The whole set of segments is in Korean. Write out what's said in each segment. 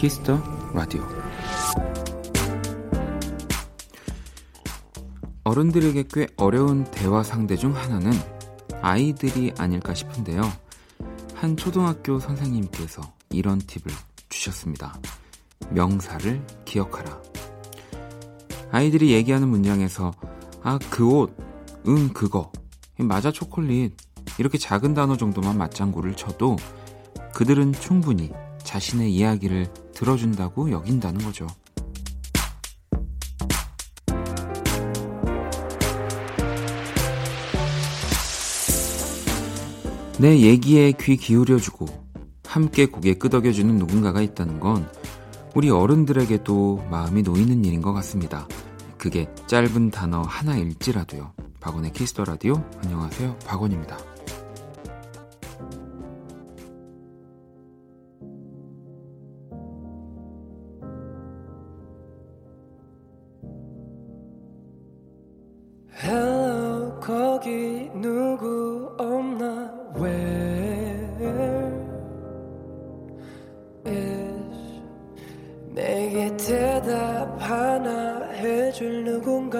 Kiss the Radio 어른들에게 꽤 어려운 대화 상대 중 하나는 아이들이 아닐까 싶은데요. 한 초등학교 선생님께서 이런 팁을 주셨습니다. 명사를 기억하라. 아이들이 얘기하는 문장에서 아, 그 옷, 응, 그거, 맞아, 초콜릿 이렇게 작은 단어 정도만 맞장구를 쳐도 그들은 충분히 자신의 이야기를 들어준다고 여긴다는 거죠. 내 얘기에 귀 기울여주고 함께 고개 끄덕여주는 누군가가 있다는 건 우리 어른들에게도 마음이 놓이는 일인 것 같습니다. 그게 짧은 단어 하나일지라도요. 박원의 키스 더 라디오 안녕하세요. 박원입니다.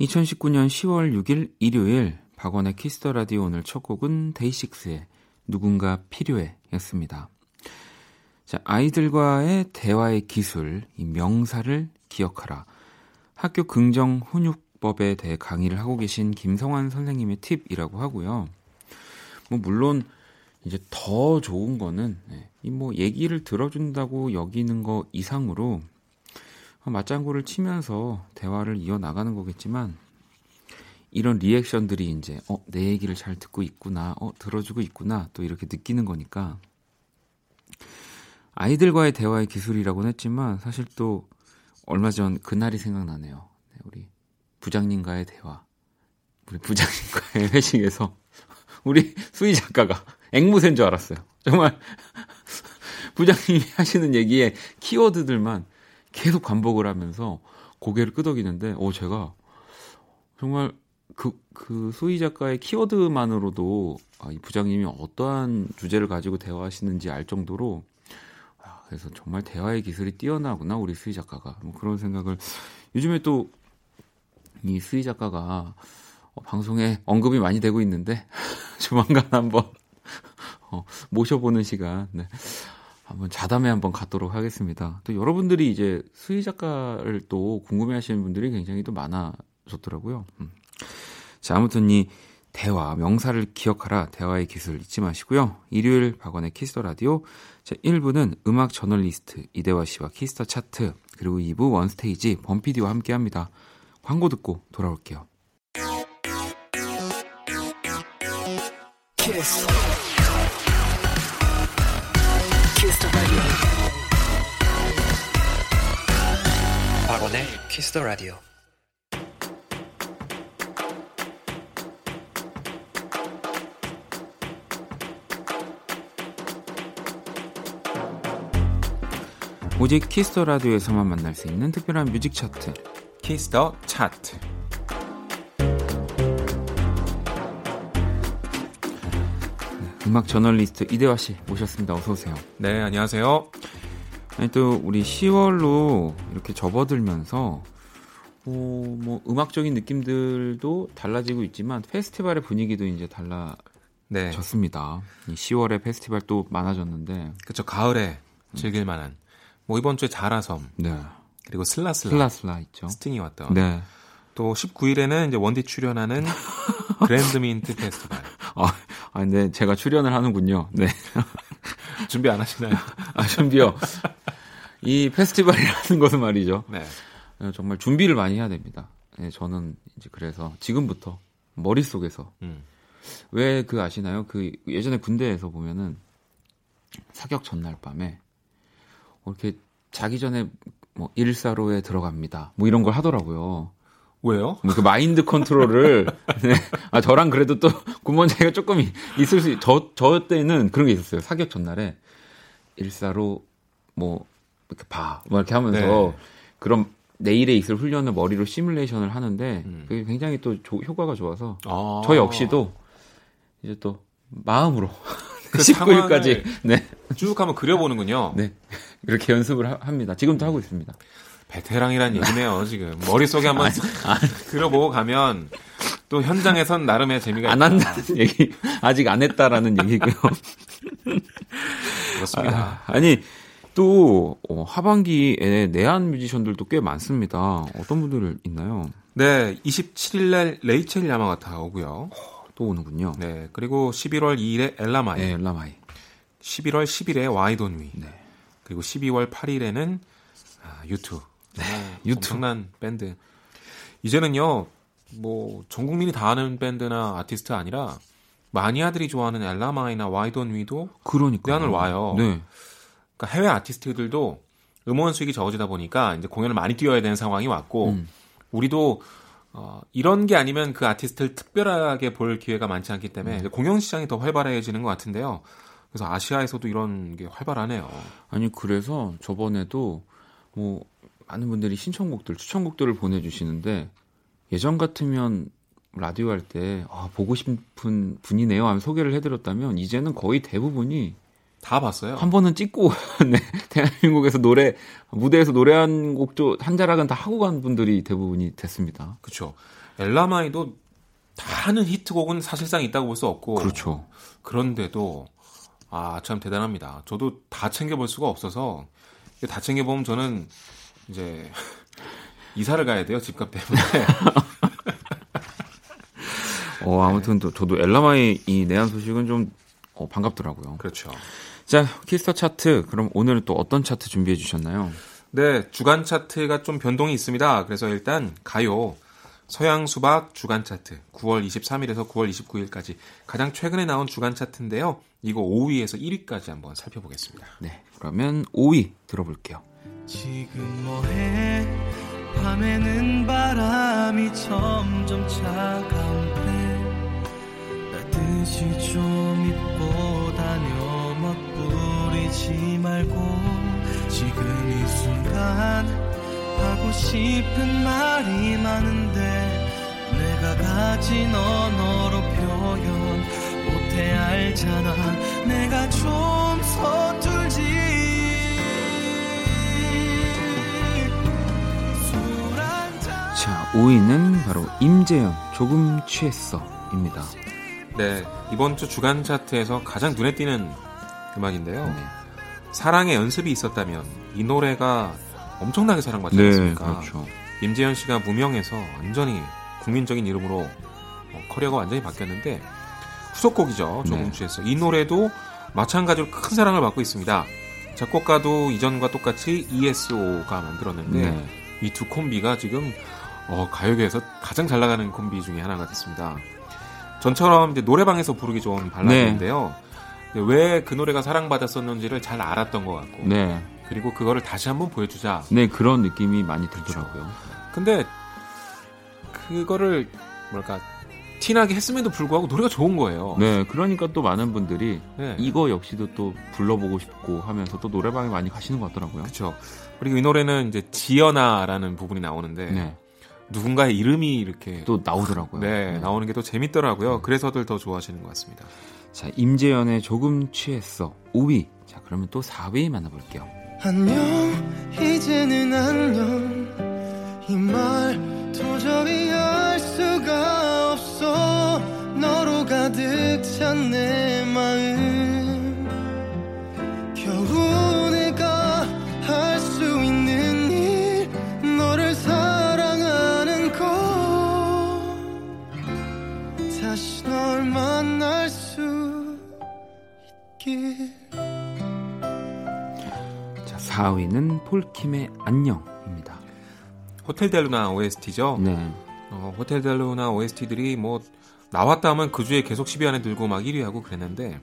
2019년 10월 6일 일요일 박원의 키스 더 라디오 오늘 첫 곡은 데이식스의 누군가 필요해 였습니다. 자, 아이들과의 대화의 기술, 이 명사를 기억하라. 학교 긍정 훈육법에 대해 강의를 하고 계신 김성환 선생님의 팁이라고 하고요. 뭐 물론 이제 더 좋은 거는 네, 이뭐 얘기를 들어준다고 여기는 거 이상으로 맞장구를 치면서 대화를 이어 나가는 거겠지만 이런 리액션들이 이제 어, 내 얘기를 잘 듣고 있구나, 어, 들어주고 있구나 또 이렇게 느끼는 거니까 아이들과의 대화의 기술이라고는 했지만 사실 또 얼마 전 그날이 생각나네요. 네, 우리 부장님과의 대화. 우리 부장님과의 회식에서 우리 수희 작가가 앵무새인 줄 알았어요. 정말 부장님이 하시는 얘기에 키워드들만 계속 반복을 하면서 고개를 끄덕이는데, 어, 제가 정말 그, 그 수희 작가의 키워드만으로도 아, 이 부장님이 어떠한 주제를 가지고 대화하시는지 알 정도로 그래서 정말 대화의 기술이 뛰어나구나 우리 수희 작가가 뭐 그런 생각을 요즘에 또 이 수희 작가가 어, 방송에 언급이 많이 되고 있는데 조만간 한번 어, 모셔보는 시간 네. 한번 좌담회 한번 갖도록 하겠습니다. 또 여러분들이 이제 수희 작가를 또 궁금해하시는 분들이 굉장히 또 많아졌더라고요. 음. 자 아무튼 이 대화, 명사를 기억하라, 대화의 기술 잊지 마시고요. 일요일 박원의 키스 더 라디오. 자, 1부는 음악 저널리스트 이대화 씨와 키스 더 차트, 그리고 2부 원스테이지 범피디와 함께 합니다. 광고 듣고 돌아올게요. 키스. 박원의 키스터 라디오. 오직 키스 더 라디오에서만 만날 수 있는 특별한 뮤직 차트. 키스 더 차트 음악 저널리스트 이대화 씨 모셨습니다. 어서 오세요. 네, 안녕하세요. 아니, 또 우리 10월로 이렇게 접어들면서 어, 뭐 음악적인 느낌들도 달라지고 있지만 페스티벌의 분위기도 이제 달라졌습니다. 네. 10월에 페스티벌 또 많아졌는데 그렇죠. 가을에 즐길 만한 뭐 이번 주에 자라섬. 네. 그리고 슬라슬라. 슬라슬라 있죠. 스팅이 왔던. 네. 또 19일에는 이제 원디 출연하는 그랜드민트 페스티벌. 아, 아, 근데 제가 출연을 하는군요. 네. 준비 안 하시나요? 아, 준비요. 이 페스티벌이라는 것은 말이죠. 네. 예, 정말 준비를 많이 해야 됩니다. 예, 저는 이제 그래서 지금부터 머릿속에서 음. 왜그 아시나요? 그 예전에 군대에서 보면은 사격 전날 밤에 뭐 이렇게 자기 전에 뭐 일사로에 들어갑니다. 뭐 이런 걸 하더라고요. 왜요? 뭐그 마인드 컨트롤을 네. 아 저랑 그래도 또 군번 차이가 조금 이- 있을 수저저 때는 그런 게 있었어요. 사격 전날에 일사로 뭐 이렇게 봐. 뭐 이렇게 하면서 네. 그런 내일에 있을 훈련을 머리로 시뮬레이션을 하는데 음. 그게 굉장히 또 조- 효과가 좋아서 아. 저 역시도 이제 또 마음으로 그 19일까지 네. 쭉 한번 그려보는군요. 네. 이렇게 연습을 하- 합니다. 지금도 하고 있습니다. 베테랑이란 얘기네요, 지금. 머릿속에 한번 그려보고 가면 또 현장에선 나름의 재미가 안 있다. 한다는 얘기 아직 안 했다라는 얘기고요. 그렇습니다. 아, 아니 또 어, 하반기에 내한 뮤지션들도 꽤 많습니다. 어떤 분들 있나요? 네, 27일 날 레이첼 야마가타 오고요. 또 오는군요. 네, 그리고 11월 2일에 Ella Mai, 네, Ella Mai. 11월 10일에 Why Don't We, 네. 그리고 12월 8일에는 아, U2. 네, U2. 엄청난 밴드. 이제는요, 뭐, 전 국민이 다 아는 밴드나 아티스트 아니라, 마니아들이 좋아하는 Ella Mai나 Why Don't We도 그러니까 내한을 와요. 네. 그러니까 해외 아티스트들도 음원 수익이 적어지다 보니까 이제 공연을 많이 뛰어야 되는 상황이 왔고 음. 우리도 어, 이런 게 아니면 그 아티스트를 특별하게 볼 기회가 많지 않기 때문에 음. 공연 시장이 더 활발해지는 것 같은데요. 그래서 아시아에서도 이런 게 활발하네요. 아니 그래서 저번에도 뭐 많은 분들이 신청곡들, 추천곡들을 보내주시는데 예전 같으면 라디오 할 때 아, 보고 싶은 분이네요 하면 소개를 해드렸다면 이제는 거의 대부분이 다 봤어요. 한 번은 찍고 네, 대한민국에서 노래 무대에서 노래한 곡도 한 자락은 다 하고 간 분들이 대부분이 됐습니다. 그렇죠. 엘라마이도 다 하는 히트곡은 사실상 있다고 볼 수 없고 그렇죠. 그런데도 아 참 대단합니다. 저도 다 챙겨 볼 수가 없어서 다 챙겨 보면 저는 이제 이사를 가야 돼요 집값 때문에. 어, 아무튼 또 저도 엘라마의 이 내한 소식은 좀 어, 반갑더라고요. 그렇죠. 자, 키스 더 차트. 그럼 오늘은 또 어떤 차트 준비해 주셨나요? 네, 주간 차트가 좀 변동이 있습니다. 그래서 일단 가요 서양 수박 주간 차트 9월 23일에서 9월 29일까지 가장 최근에 나온 주간 차트인데요. 이거 5위에서 1위까지 한번 살펴보겠습니다. 네. 그러면 5위 들어볼게요. 지금 뭐해? 밤에는 바람이 점점 차가운데 따뜻이 좀 입고 다녀 멋부리지 말고 지금 이 순간 하고 싶은 말이 많은데 내가 가진 언어로 표현 못해 알잖아. 내가 좀 서툴 5위는 바로 임재현 조금 취했어입니다. 네, 이번 주 주간 차트에서 가장 눈에 띄는 음악인데요. 네. 사랑의 연습이 있었다면 이 노래가 엄청나게 사랑받지 네, 않습니까? 그렇죠. 임재현 씨가 무명해서 완전히 국민적인 이름으로 어, 커리어가 완전히 바뀌었는데 후속곡이죠. 조금 네. 취했어. 이 노래도 마찬가지로 큰 사랑을 받고 있습니다. 작곡가도 이전과 똑같이 ESO가 만들었는데 네. 이두 콤비가 지금 어, 가요계에서 가장 잘 나가는 콤비 중에 하나가 됐습니다. 전처럼 이제 노래방에서 부르기 좋은 발라드인데요. 왜그 노래가 사랑받았었는지를 잘 알았던 것 같고 네. 그리고 그거를 다시 한번 보여주자. 네, 그런 느낌이 많이 들더라고요. 근데 그거를 뭐랄까 티나게 했음에도 불구하고 노래가 좋은 거예요. 네, 그러니까 또 많은 분들이 네. 이거 역시도 또 불러보고 싶고 하면서 또 노래방에 많이 가시는 것 같더라고요. 그렇죠. 그리고 이 노래는 이제 지연아라는 부분이 나오는데 네. 누군가의 이름이 이렇게 또 나오더라고요. 네, 나오는 게 또 재밌더라고요. 그래서들 더 좋아하시는 것 같습니다. 자, 임재현의 조금 취했어. 5위. 자, 그러면 또 4위 만나볼게요. 안녕 이제는 안녕 이 말 도저히 알 수가 없어 너로 가득 찬 내 마음 겨우 4위는 폴킴의 안녕입니다. 호텔 델루나 OST죠. 네. 어, 호텔 델루나 OST들이 뭐 나왔다 하면 그 주에 계속 10위 안에 들고 막 1위 하고 그랬는데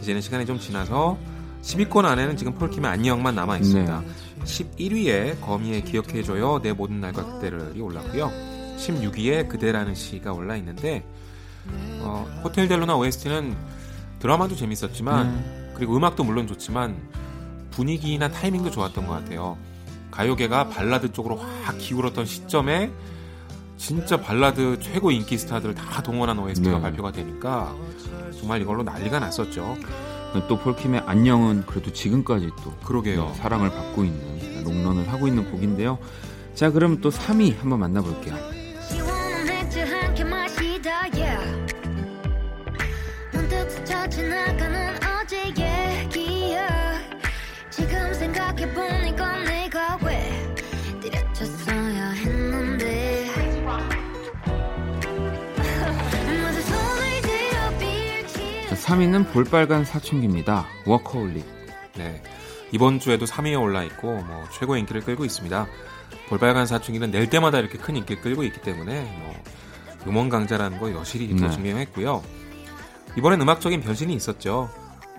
이제는 시간이 좀 지나서 10위권 안에는 지금 폴킴의 안녕만 남아 있습니다. 11위에 거미의 기억해줘요 내 모든 날과 그때를이 올랐고요. 16위에 그대라는 시가 올라 있는데 어, 호텔 델루나 OST는 드라마도 재밌었지만 그리고 음악도 물론 좋지만 분위기나 타이밍도 좋았던 것 같아요. 가요계가 발라드 쪽으로 확 기울었던 시점에 진짜 발라드 최고 인기 스타들 다 동원한 OST가 네. 발표가 되니까 정말 이걸로 난리가 났었죠. 또 폴킴의 안녕은 그래도 지금까지 또 그러게요. 네, 사랑을 받고 있는 롱런을 하고 있는 곡인데요. 자, 그럼 또 3위 한번 만나볼게요. 보니까 내가 왜 때려쳤어야 했는데 모두 손을 들어 빌지 자, 3위는 볼빨간 사춘기입니다. 워커홀릭. 네. 이번 주에도 3위에 올라 있고 뭐 최고 인기를 끌고 있습니다. 볼빨간 사춘기는 낼 때마다 이렇게 큰 인기를 끌고 있기 때문에 뭐 음원 강자라는 거 여실히 또 네. 증명했고요. 이번엔 음악적인 변신이 있었죠.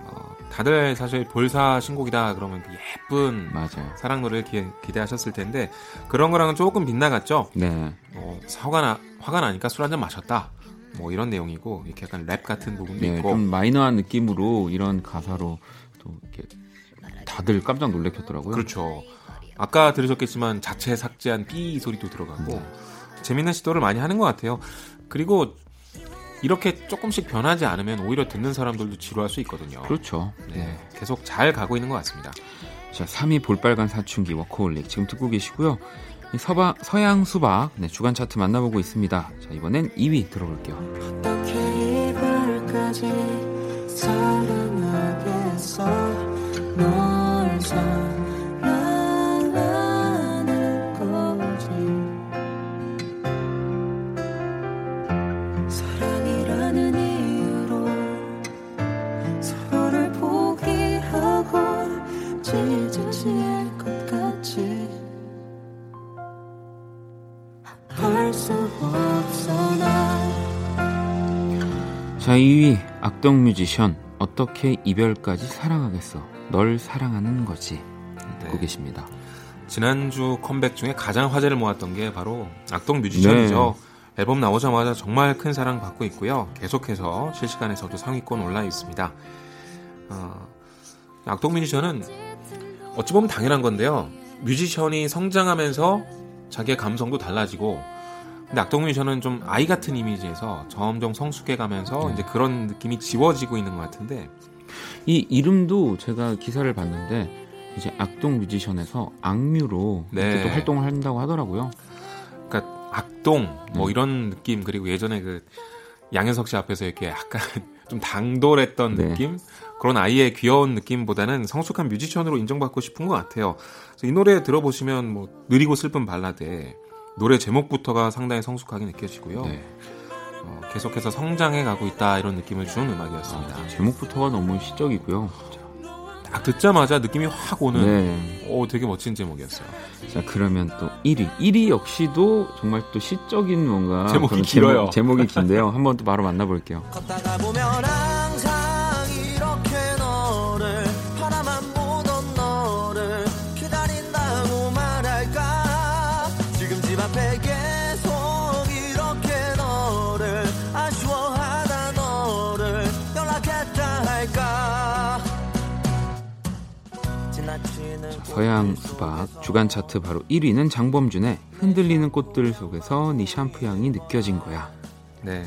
어, 다들 사실 볼사 신곡이다 그러면 그 예쁜 맞아요. 사랑 노래를 기, 기대하셨을 텐데 그런 거랑은 조금 빗나갔죠. 네. 뭐 화가 나 화가 나니까 술 한 잔 마셨다. 뭐 이런 내용이고 이렇게 약간 랩 같은 부분도 네, 있고 좀 마이너한 느낌으로 이런 가사로 또 이렇게 다들 깜짝 놀래켰더라고요. 그렇죠. 아까 들으셨겠지만 자체 삭제한 삐 소리도 들어가고 네. 재밌는 시도를 많이 하는 것 같아요. 그리고 이렇게 조금씩 변하지 않으면 오히려 듣는 사람들도 지루할 수 있거든요. 그렇죠. 네, 계속 잘 가고 있는 것 같습니다. 자, 3위 볼빨간 사춘기 워커홀릭 지금 듣고 계시고요. 이 서바, 서양 수박 네, 주간 차트 만나보고 있습니다. 자, 이번엔 2위 들어볼게요. 자, 2위 악동 뮤지션 어떻게 이별까지 사랑하겠어. 널 사랑하는 거지. 듣고 네. 계십니다. 지난주 컴백 중에 가장 화제를 모았던 게 바로 악동 뮤지션이죠. 앨범 나오자마자 정말 큰 사랑 받고 있고요. 계속해서 실시간에서도 상위권 올라 있습니다. 어, 악동 뮤지션은 어찌 보면 당연한 건데요. 뮤지션이 성장하면서 자기의 감성도 달라지고 근데 악동 뮤지션은 좀 아이 같은 이미지에서 점점 성숙해 가면서 네. 이제 그런 느낌이 지워지고 있는 것 같은데 이 이름도 제가 기사를 봤는데 이제 악동 뮤지션에서 악뮤로 네. 또 활동을 한다고 하더라고요. 그러니까 악동 뭐 네. 이런 느낌 그리고 예전에 그 양현석 씨 앞에서 이렇게 약간 좀 당돌했던 네. 느낌 그런 아이의 귀여운 느낌보다는 성숙한 뮤지션으로 인정받고 싶은 것 같아요. 그래서 이 노래 들어보시면 뭐 느리고 슬픈 발라드에 노래 제목부터가 상당히 성숙하게 느껴지고요. 네. 어, 계속해서 성장해 가고 있다 이런 느낌을 주는 음악이었습니다. 아, 제목부터가 너무 시적이고요. 딱 듣자마자 느낌이 확 오는 네. 오 되게 멋진 제목이었어요. 자 그러면 또 1위. 1위 역시도 정말 또 시적인 뭔가 제목이 길어요. 제목, 이 긴데요. 한번 또 바로 만나볼게요. 걷다가 보면 항 서양 수박 주간 차트 바로 1위는 장범준의 흔들리는 꽃들 속에서 네 샴푸 향이 느껴진 거야. 네.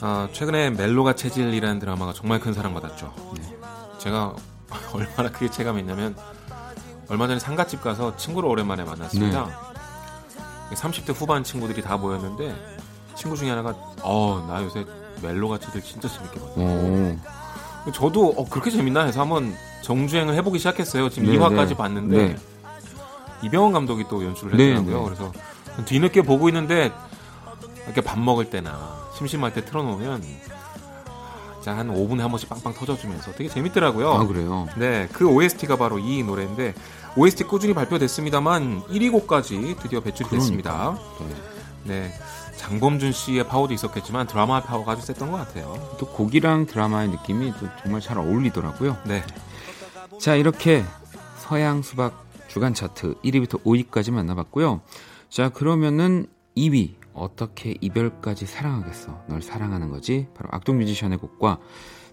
아, 최근에 멜로가 체질이라는 드라마가 정말 큰 사랑받았죠. 네. 제가 얼마나 크게 체감했냐면 얼마 전에 상가집 가서 친구를 오랜만에 만났습니다. 30대 후반 친구들이 다 모였는데 친구 중에 하나가 어, 나 요새 멜로가 체질 진짜 재밌게 봤다. 오. 저도 어, 그렇게 재밌나 해서 한번 정주행을 해보기 시작했어요. 지금 네, 2화까지 네. 봤는데 네. 이병헌 감독이 또 연출을 네, 했더라고요. 네. 그래서 뒤늦게 보고 있는데 이렇게 밥 먹을 때나 심심할 때 틀어놓으면 한 5분에 한 번씩 빵빵 터져주면서 되게 재밌더라고요. 아 그래요. 네, 그 OST가 바로 이 노래인데 OST 꾸준히 발표됐습니다만 1위 곡까지 드디어 배출이 됐습니다. 네. 네. 장범준 씨의 파워도 있었겠지만 드라마 파워가 아주 셌던 것 같아요. 또 곡이랑 드라마의 느낌이 또 정말 잘 어울리더라고요. 네. 자, 이렇게 서양 수박 주간 차트 1위부터 5위까지 만나봤고요. 자, 그러면은 2위 어떻게 이별까지 사랑하겠어? 널 사랑하는 거지? 바로 악동 뮤지션의 곡과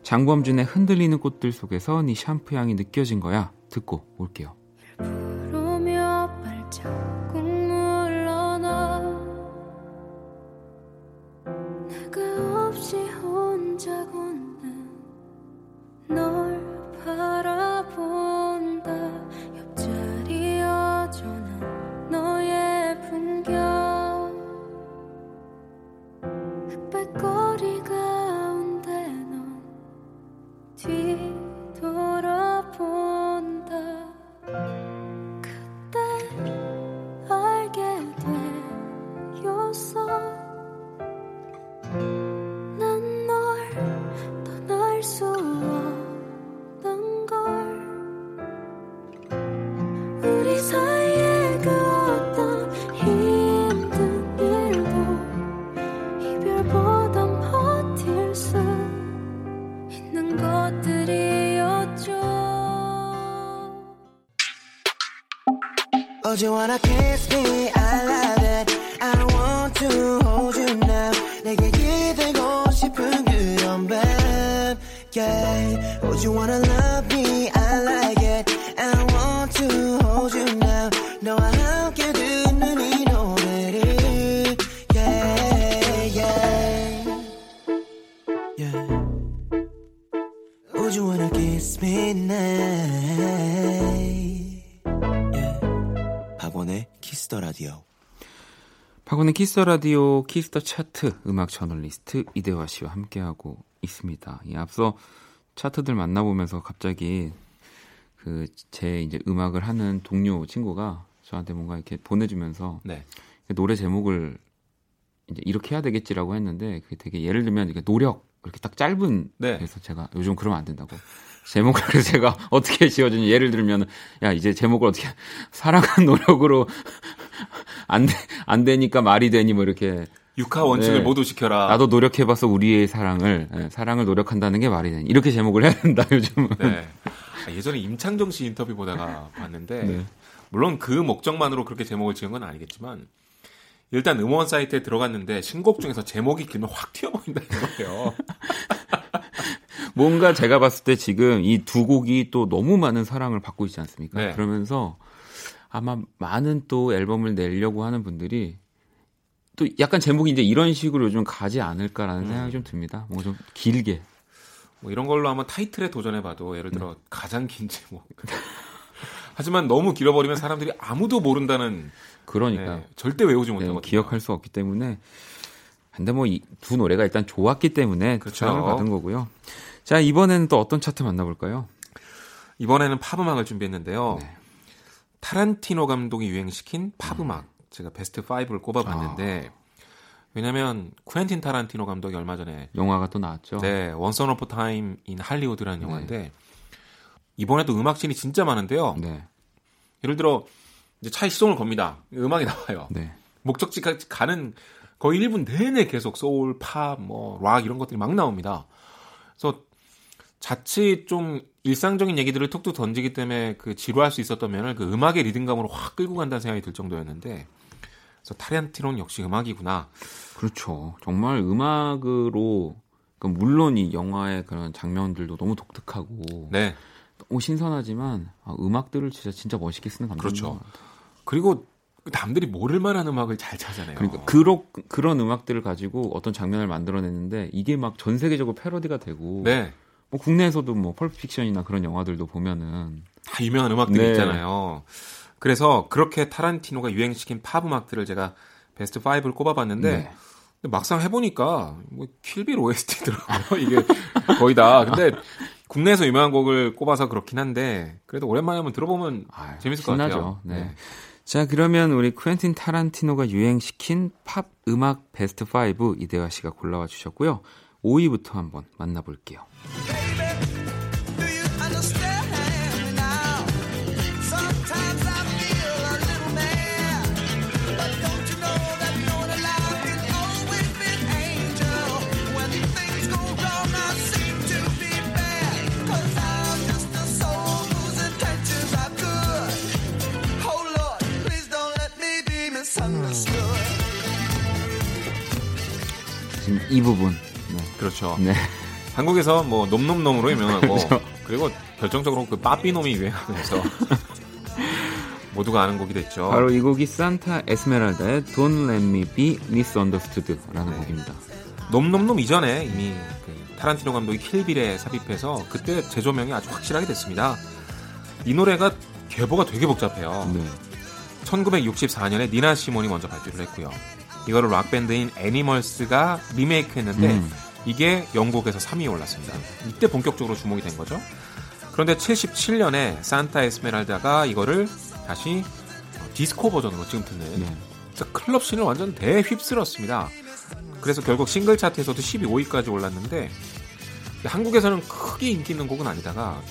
장범준의 흔들리는 꽃들 속에서 네 샴푸 향이 느껴진 거야. 듣고 올게요. 널 Oh, you wanna kiss me? I love it. I want to hold you now. 내게 기대고 싶은 그런 밤. Yeah. Oh, you wanna love 박원의 키스 더 라디오 키스 더 차트 음악 저널리스트 이대화 씨와 함께하고 있습니다. 이 앞서 차트들 만나보면서 갑자기 그 제 이제 음악을 하는 동료 친구가 저한테 뭔가 이렇게 보내주면서 네. 노래 제목을 이제 이렇게 해야 되겠지라고 했는데 그게 되게 예를 들면 이게 노력 이렇게 딱 짧은 네. 그래서 제가 요즘 그러면 안 된다고 제목을 제가 어떻게 지어주니 예를 들면 야 이제 제목을 어떻게 사랑한 노력으로 안, 돼, 안 되니까 말이 되니 뭐 이렇게 육하 원칙을 네. 모두 지켜라. 나도 노력해봐서 우리의 사랑을 예, 사랑을 노력한다는 게 말이 되니 이렇게 제목을 해야 된다 요즘은 네. 아, 예전에 임창정 씨 인터뷰 보다가 봤는데 네. 물론 그 목적만으로 그렇게 제목을 지은 건 아니겠지만 일단 음원 사이트에 들어갔는데 신곡 중에서 제목이 길면 확 튀어보인다는 거예요. 뭔가 제가 봤을 때 지금 이 두 곡이 또 너무 많은 사랑을 받고 있지 않습니까? 네. 그러면서 아마 많은 또 앨범을 내려고 하는 분들이 또 약간 제목이 이제 이런 식으로 요즘 가지 않을까라는 음. 생각이 좀 듭니다. 뭔가 좀 길게. 뭐 이런 걸로 한번 타이틀에 도전해봐도 예를 네. 들어 가장 긴 제목. 하지만 너무 길어버리면 사람들이 아무도 모른다는 그러니까 네, 절대 외우지 네, 못하거든요. 기억할 수 없기 때문에 근데 뭐 이 두 노래가 일단 좋았기 때문에 그렇죠. 사랑을 받은 거고요. 자 이번에는 또 어떤 차트 만나볼까요? 이번에는 팝 음악을 준비했는데요. 네. 타란티노 감독이 유행시킨 팝 음악 제가 베스트 5를 꼽아봤는데 왜냐면 쿠엔틴 타란티노 감독이 얼마 전에 영화가 또 나왔죠. 네 Once Upon a Time in Hollywood라는 영화인데 이번에도 음악씬이 진짜 많은데요. 네. 예를 들어 이제 차에 시동을 겁니다. 음악이 나와요. 네. 목적지까지 가는 거의 1분 내내 계속 소울, 팝, 뭐, 락 이런 것들이 막 나옵니다. 그래서 자칫 좀 일상적인 얘기들을 툭툭 던지기 때문에 그 지루할 수 있었던 면을 그 음악의 리듬감으로 확 끌고 간다는 생각이 들 정도였는데 그래서 타렌티노는 역시 음악이구나. 그렇죠. 정말 음악으로 그 물론 이 영화의 그런 장면들도 너무 독특하고 네. 너무 신선하지만 아, 음악들을 진짜 진짜 멋있게 쓰는 감독인 그렇죠. 그리고 남들이 모를 만한 음악을 잘 찾아내요. 그러니까 그런 그런 음악들을 가지고 어떤 장면을 만들어냈는데 이게 막 전 세계적으로 패러디가 되고 네. 뭐 국내에서도 뭐 펄프픽션이나 그런 영화들도 보면은 다 유명한 음악들이 네. 있잖아요. 그래서 그렇게 타란티노가 유행시킨 팝 음악들을 제가 베스트 5를 꼽아봤는데 네. 막상 해보니까 뭐 킬빌 OST더라고요. 이게 거의 다. 근데 국내에서 유명한 곡을 꼽아서 그렇긴 한데 그래도 오랜만에 한번 들어보면 아, 재밌을 것 신나죠. 같아요. 네. 자, 그러면 우리 쿠엔틴 타란티노가 유행시킨 팝 음악 베스트 5 이대화 씨가 골라와 주셨고요. 5위부터 한번 만나볼게요. 이 부분 네. 그렇죠. 네. 한국에서 뭐 놈놈놈으로 유명하고 그렇죠. 그리고 결정적으로 그 빠삐놈이 유행하면서 모두가 아는 곡이 됐죠. 바로 이 곡이 산타 에스메랄다의 Don't Let Me Be Misunderstood라는 네. 곡입니다. 놈놈놈 이전에 이미 그 타란티노 감독이 킬빌에 삽입해서 그때 재조명이 아주 확실하게 됐습니다. 이 노래가 계보가 되게 복잡해요. 네. 1964년에 니나 시몬이 먼저 발표를 했고요. 이거를 락밴드인 애니멀스가 리메이크했는데 음. 이게 영국에서 3위에 올랐습니다. 이때 본격적으로 주목이 된 거죠. 그런데 77년에 산타 에스메랄다가 이거를 다시 디스코 버전으로 지금 듣는 네. 클럽 씬을 완전 대휩쓸었습니다. 그래서 결국 싱글 차트에서도 12위까지 올랐는데 한국에서는 크게 인기 있는 곡은 아니다가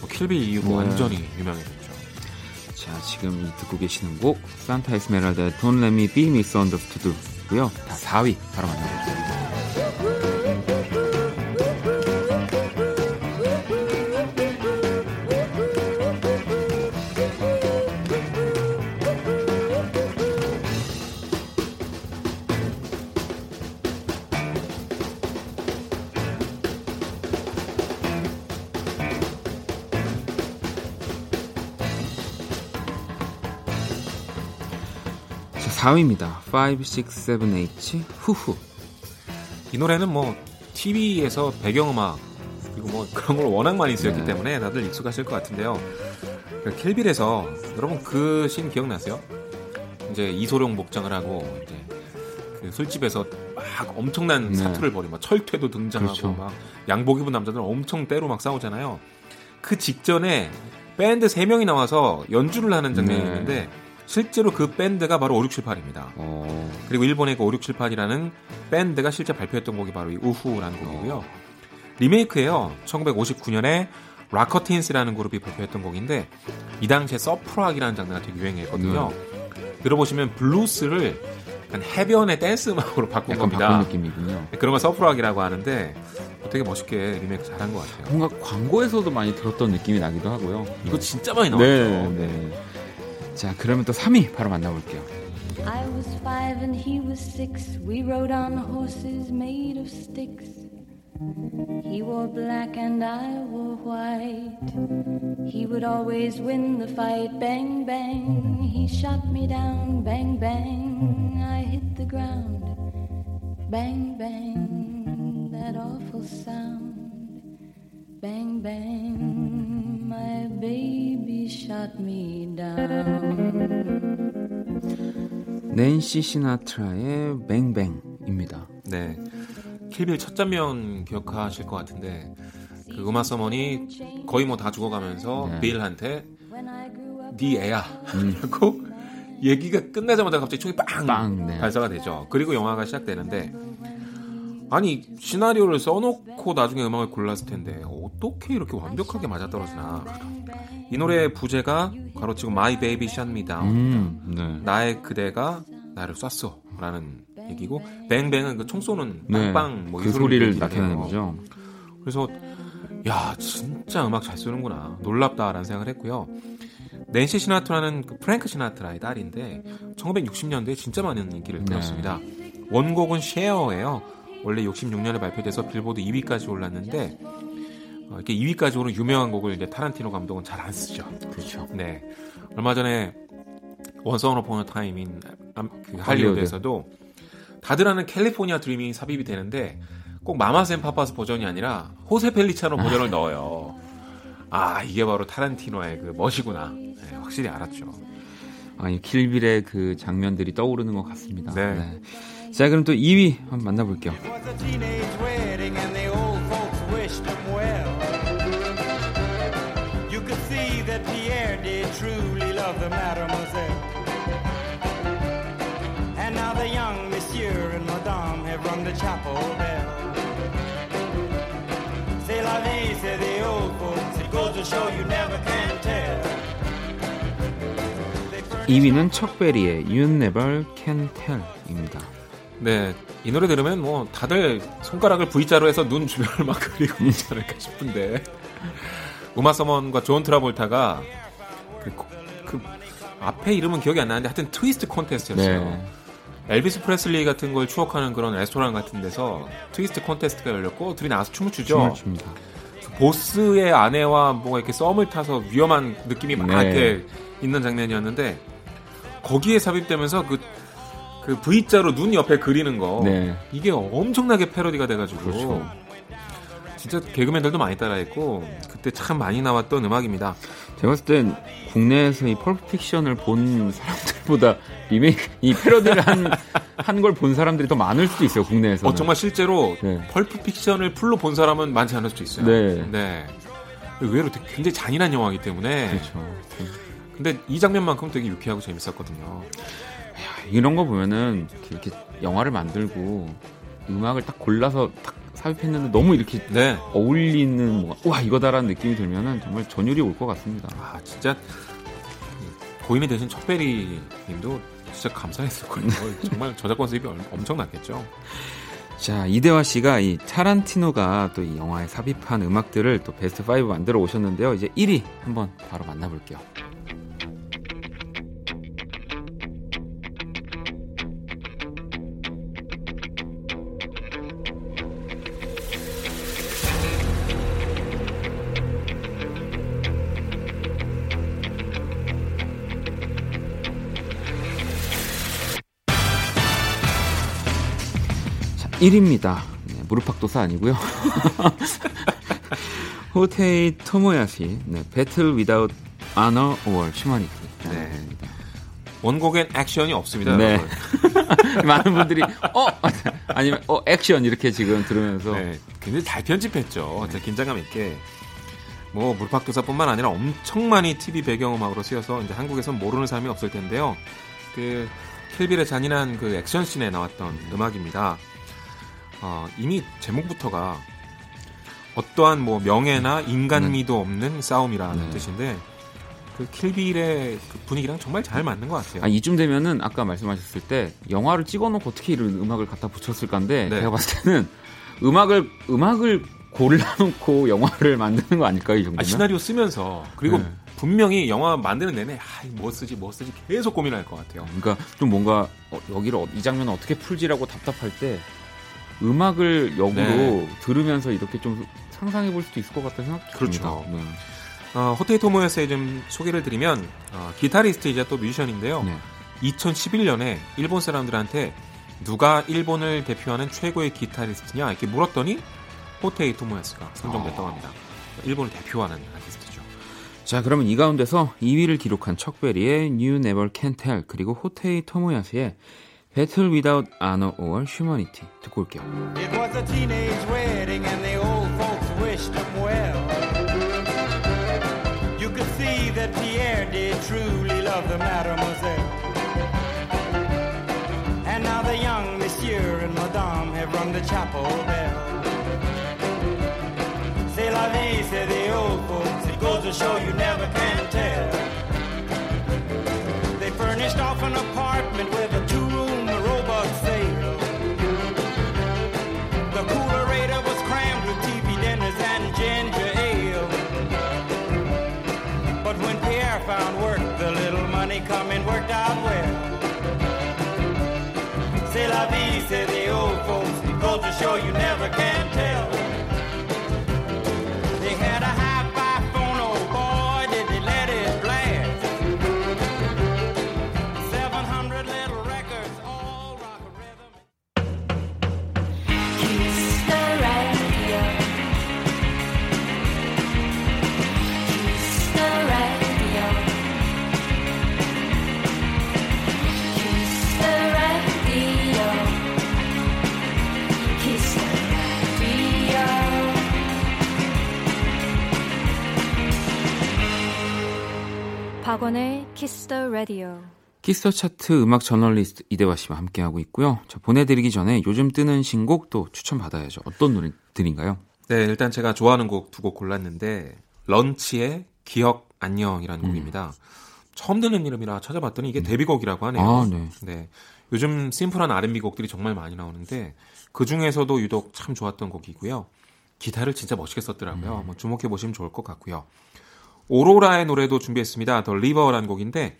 뭐 킬빌 이후로 네. 완전히 유명해졌죠. 자, 지금 이 듣고 계시는 곡 산타 에스메랄다의 Don't Let Me Be Misunderstood고요. 다 4위 바로 만나보죠. 자, 4위입니다. 5, 6, 7, 8 후후. 이 노래는 뭐 TV에서 배경음악 그리고 뭐 그런 걸 워낙 많이 쓰였기 네. 때문에 다들 익숙하실 것 같은데요. 그 킬빌에서 여러분 그 씬 기억나세요? 이제 이소룡 복장을 하고 이제 그 술집에서 막 엄청난 네. 사투를 벌이고 막 철퇴도 등장하고 그렇죠. 막 양복 입은 남자들 엄청 때로 막 싸우잖아요. 그 직전에 밴드 3명이 나와서 연주를 하는 장면이 네. 있는데 실제로 그 밴드가 바로 5678입니다. 어, 그리고 일본의 그 5678이라는 밴드가 실제 발표했던 곡이 바로 이 Woo Hoo라는 곡이고요. 리메이크예요. 1959년에 Rock-A-Teens라는 그룹이 발표했던 곡인데 이 당시에 surf rock이라는 장르가 되게 유행했거든요. 들어보시면 블루스를 약간 해변의 댄스 음악으로 바꾼 약간 겁니다. 바꾼 느낌이군요. 그런 걸 surf rock이라고 하는데 되게 멋있게 리메이크 잘한 것 같아요. 뭔가 광고에서도 많이 들었던 느낌이 나기도 하고요. 이거 진짜 많이 나왔죠. 네, 네. 자, 그러면 또 3위 바로 만나볼게요. I was five and he was six. We rode on horses made of sticks. He wore black and I wore white. He would always win the fight. Bang, bang. He shot me down. Bang, bang. I hit the ground. Bang, bang. That awful sound. Bang, bang. My baby Shot me down. 낸시 시나트라의 뱅뱅입니다. 네. 킬빌 첫 장면 기억하실 것 같은데 그 우마 서먼이 거의 뭐 다 죽어가면서 네. 빌한테 네 애야 하고 얘기가 끝나자마자 갑자기 총이 빵, 빵, 네. 발사가 되죠. 그리고 영화가 시작되는데 아니 시나리오를 써놓고 나중에 음악을 골랐을 텐데 어떻게 이렇게 완벽하게 맞아떨어지나 이 노래의 부제가 가로치고 My Baby Shot Me Down 음, 네. 나의 그대가 나를 쐈어 라는 얘기고 뱅뱅은 그 총 쏘는 네. 빵빵 뭐이 그 소리를 나타내는. 거죠. 그래서 야 진짜 음악 잘 쓰는구나 놀랍다라는 생각을 했고요. 낸시 시나트라는 그 프랭크 시나트라의 딸인데 1960년대에 진짜 많은 인기를 네. 끌었습니다. 원곡은 쉐어예요. 원래 66년에 발표돼서 빌보드 2위까지 올랐는데 어, 이렇게 2위까지 오는 유명한 곡을 이제 타란티노 감독은 잘 안 쓰죠. 그렇죠. 네. 얼마 전에 Upon a Time in 그 할리우드에서도 다들 아는 California Dreamin'이 삽입이 되는데 꼭 마마스 앤 파파스 버전이 아니라 호세 펠리치아노 버전을 넣어요. 아 이게 바로 타란티노의 그 멋이구나. 네, 확실히 알았죠. 아, 이 킬빌의 그 장면들이 떠오르는 것 같습니다. 네. 자, 그럼 또 2위 한번 만나볼게요. was a teenage wedding and the old folks wished him well. You could see that Pierre did truly love the mademoiselle. And now the young monsieur and madame have rung the chapel bell. C'est la vie, say the old folks. It goes to show you never can tell. They furnish 2위는 척베리의 You Never Can Tell입니다. 네, 이 노래 들으면 뭐 다들 손가락을 V자로 해서 눈 주변을 막 그리고 있지 않을까 싶은데 우마 서먼과 존 트라볼타가 그, 그 앞에 이름은 기억이 안 나는데 하여튼 트위스트 콘테스트였어요. 네. 엘비스 프레슬리 같은 걸 추억하는 그런 레스토랑 같은 데서 트위스트 콘테스트가 열렸고 둘이 나와서 춤을 추죠. 춤을 춥니다. 보스의 아내와 뭐가 이렇게 썸을 타서 위험한 느낌이 막 네. 이렇게 있는 장면이었는데 거기에 삽입되면서 그, 그 V자로 눈 옆에 그리는 거 네. 이게 엄청나게 패러디가 돼가지고 그렇죠. 진짜 개그맨들도 많이 따라했고 그때 참 많이 나왔던 음악입니다. 제가 봤을 땐 국내에서 이 Pulp Fiction을 본 사람들보다 리메이크, 이 패러디를 한, 한 걸 본 사람들이 더 많을 수도 있어요, 국내에서. 어, 정말 실제로 네. Pulp Fiction을 full로 본 사람은 많지 않을 수도 있어요. 네. 의외로 되게 굉장히 잔인한 영화이기 때문에 그렇죠. 근데 이 장면만큼 되게 유쾌하고 재밌었거든요. 이런 거 보면은 이렇게 영화를 만들고 음악을 딱 골라서 딱 삽입했는데 너무 이렇게 네. 어울리는 뭐, 와 이거다라는 느낌이 들면은 정말 전율이 올 것 같습니다. 아 진짜 고인이 되신 척베리 님도 진짜 감사했을 거예요. 정말 저작권 수입이 얼- 엄청 났겠죠. 자 이대화 씨가 이 타란티노가 또 이 영화에 삽입한 음악들을 또 베스트 5 만들어 오셨는데요. 이제 1위 한번 바로 만나볼게요. 1위입니다. 네, 무릎팍도사 아니고요. 호테이 토모야시, 네, Battle Without Honor or Humanity. 네. 원곡엔 액션이 없습니다. 네. 많은 분들이 어 아니면 어 액션 이렇게 지금 들으면서 네, 굉장히 잘 편집했죠. 진짜 긴장감 있게. 뭐 물팍교사뿐만 아니라 엄청 많이 TV 배경음악으로 쓰여서 이제 한국에선 모르는 사람이 없을 텐데요. 그 킬빌의 잔인한 그 액션 씬에 나왔던 음 악입니다. 어, 이미 제목부터가 어떠한 뭐 명예나 인간미도 없는 싸움이라는 네. 뜻인데 그 킬빌의 그 분위기랑 정말 잘 맞는 것 같아요. 아, 이쯤 되면은 아까 말씀하셨을 때 영화를 찍어놓고 어떻게 이런 음악을 갖다 붙였을까인데 네. 제가 봤을 때는 음악을 음악을 골라놓고 영화를 만드는 거 아닐까요 이 정도면? 아, 시나리오 쓰면서 그리고 네. 분명히 영화 만드는 내내 아, 뭐 쓰지 뭐 쓰지 계속 고민할 것 같아요. 그러니까 좀 뭔가 어, 여기를 어- 이 장면을 어떻게 풀지라고 답답할 때 음악을 역으로 네. 들으면서 이렇게 좀 상상해 볼 수도 있을 것 같다는 생각이 그렇죠. 듭니다. 어, 호테이 토모야스의 좀 소개를 드리면 어, 기타리스트이자 또 뮤지션인데요. 네. 2011년에 일본 사람들한테 누가 일본을 대표하는 최고의 기타리스트냐 이렇게 물었더니 호테이 토모야스가 선정됐다고 아. 합니다. 일본을 대표하는 아티스트죠. 자, 그러면 이 가운데서 2위를 기록한 척베리의 New Never Can Tell 그리고 호테이 토모야스의 Battle Without Honor or Humanity 듣고 올게요. It was a teenage wedding and the old folks wished them well. You could see that Pierre did truly love the mademoiselle. And now the young monsieur and madame have rung the chapel bell. C'est la vie, say the old folks. It goes to show you never can tell. They furnished off an apartment with to show you never can 박원의 Kiss the Radio. Kiss the 차트 음악 저널리스트 이대화 씨와 함께하고 있고요. 자, 보내드리기 전에 요즘 뜨는 신곡 또 추천받아야죠. 어떤 노래들인가요? 네, 일단 제가 좋아하는 곡 두 곡 골랐는데 런치의 기억 안녕이라는 곡입니다. 처음 듣는 이름이라 찾아봤더니 이게 데뷔곡이라고 하네요. 아, 네. 네. 요즘 심플한 R&B 곡들이 정말 많이 나오는데 그 중에서도 유독 참 좋았던 곡이고요. 기타를 진짜 멋있게 썼더라고요. 한번 주목해 보시면 좋을 것 같고요. 오로라의 노래도 준비했습니다. The River라는 곡인데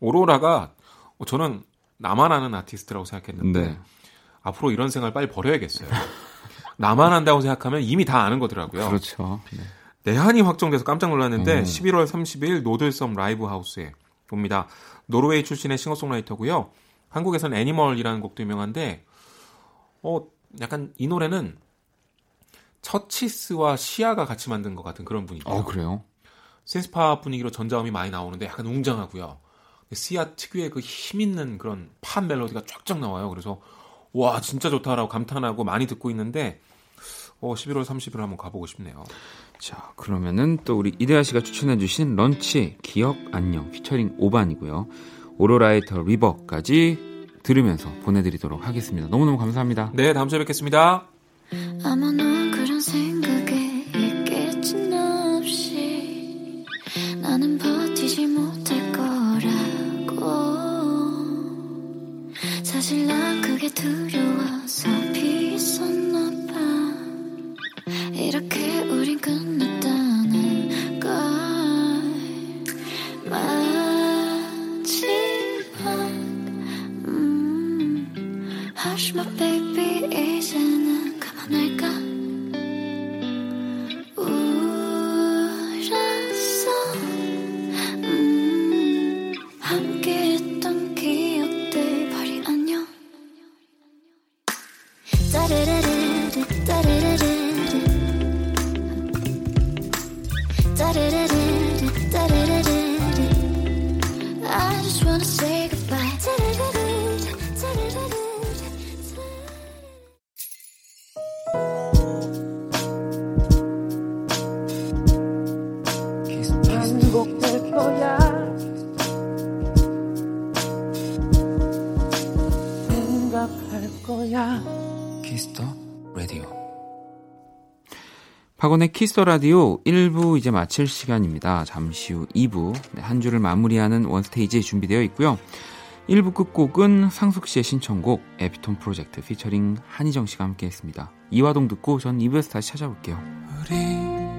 오로라가 어, 저는 나만 아는 아티스트라고 생각했는데 네. 앞으로 이런 생활 빨리 버려야겠어요. 나만 안다고 생각하면 이미 다 아는 거더라고요. 그렇죠. 네. 내한이 확정돼서 깜짝 놀랐는데 음. 11월 30일 노들섬 라이브 하우스에 옵니다. 노르웨이 출신의 싱어송라이터고요. 한국에서는 Animal이라는 곡도 유명한데 어 약간 이 노래는 처치스와 시아가 같이 만든 것 같은 그런 분위기예요. 어, 그래요? 신스파 분위기로 전자음이 많이 나오는데 약간 웅장하고요. 시아 특유의 그 힘 있는 그런 팝 멜로디가 쫙쫙 나와요. 그래서 와 진짜 좋다라고 감탄하고 많이 듣고 있는데 어 11월 30일 한번 가보고 싶네요. 자, 그러면은 또 우리 이대하 씨가 추천해주신 런치, 기억, 안녕, 피처링 오반이고요. 오로라의 더 리버까지 들으면서 보내드리도록 하겠습니다. 너무너무 감사합니다. 네 다음 주에 뵙겠습니다. 아마 넌 그런 생각 버티지 못할 거라고. 사실 난 그게 두려워서 비었었나 봐 이렇게 우린 끝났다는 걸. 마지막 음 Hush my baby 박원의 Kiss the Radio 1부 이제 마칠 시간입니다. 잠시 후 2부 네, 한 주를 마무리하는 One Stage 준비되어 있고요. 1부 끝곡은 상숙 씨의 신청곡 에피톤 프로젝트 피처링 한희정 씨가 함께 했습니다. 이화동 듣고 전 2부에서 다시 찾아올게요. 우리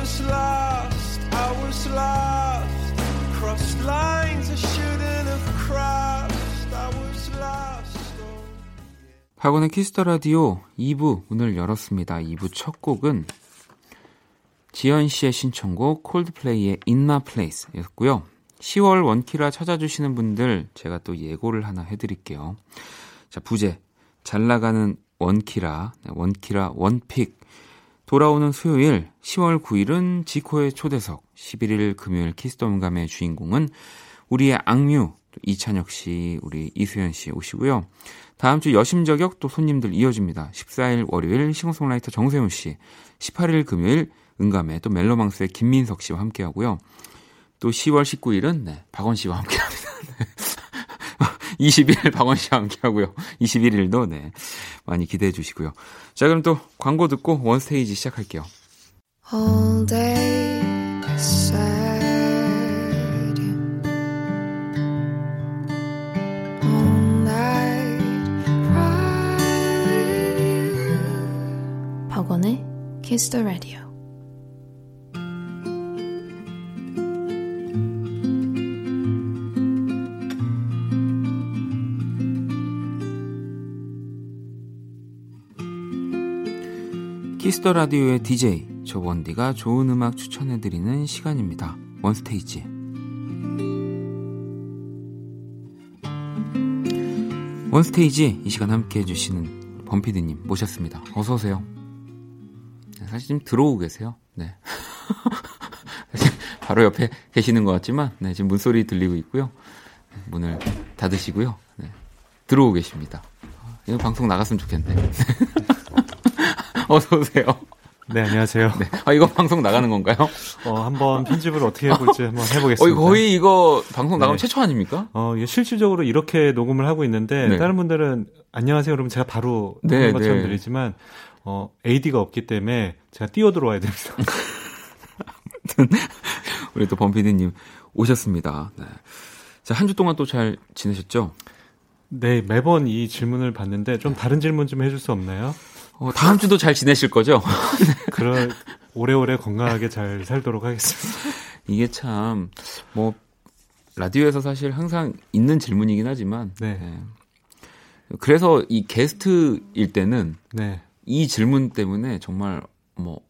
was lost, I was lost. Crossed lines I shouldn't have crossed. I was lost. 박원의 Kiss the Radio 2부 문을 열었습니다. 2부 첫 곡은 지연 씨의 신청곡 콜드플레이의 In My Place였고요. 10월 원키라 찾아주시는 분들 제가 또 예고를 하나 해드릴게요. 자 부제 잘 나가는 원키라 네, 원키라 One Pick 돌아오는 수요일 10월 9일은 지코의 초대석, 11일 금요일 키스덤감의 주인공은 우리의 악뮤 이찬혁 씨, 우리 이수연 씨 오시고요. 다음 주 여심저격 또 손님들 이어집니다. 14일 월요일 싱어송라이터 정세훈 씨, 18일 금요일 은감의 또 멜로망스의 김민석 씨와 함께 하고요. 또 10월 19일은 네, 박원 씨와 함께 합니다. 20일 박원 씨와 함께 하고요. 21일도 네. 많이 기대해 주시고요. 자, 그럼 또 광고 듣고 원 스테이지 시작할게요. all day sad all night cry with you 박원의 Kiss the Radio Kiss the Radio의 DJ 저 원디가 좋은 음악 추천해 드리는 시간입니다. One Stage. One Stage 이 시간 함께 해주시는 범피디님 모셨습니다. 어서 오세요. 네, 사실 지금 들어오고 계세요. 네. 바로 옆에 계시는 것 같지만 네, 지금 문소리 들리고 있고요. 네, 문을 닫으시고요. 네, 들어오고 계십니다. 이거 방송 나갔으면 좋겠네. 어서 오세요. 네, 안녕하세요. 네. 아, 이거 방송 나가는 건가요? 어, 한번 편집을 어떻게 해볼지 한번 해보겠습니다. 어, 거의 이거 방송 나가면 네. 최초 아닙니까? 어, 실질적으로 이렇게 녹음을 하고 있는데, 네. 다른 분들은 안녕하세요. 그러면 제가 바로 네, 하는 것처럼 네. 들리지만, 어, AD가 없기 때문에 제가 뛰어 들어와야 됩니다. 우리 또 범피디님 오셨습니다. 네. 자, 한 주 동안 또 잘 지내셨죠? 네, 매번 이 질문을 받는데 좀 다른 질문 좀 해줄 수 없나요? 어, 다음 주도 잘 지내실 거죠? 그럴 오래오래 건강하게 잘 살도록 하겠습니다. 이게 참, 뭐, 라디오에서 사실 항상 있는 질문이긴 하지만, 네. 네. 그래서 이 게스트일 때는 네. 이 질문 때문에 정말 뭐,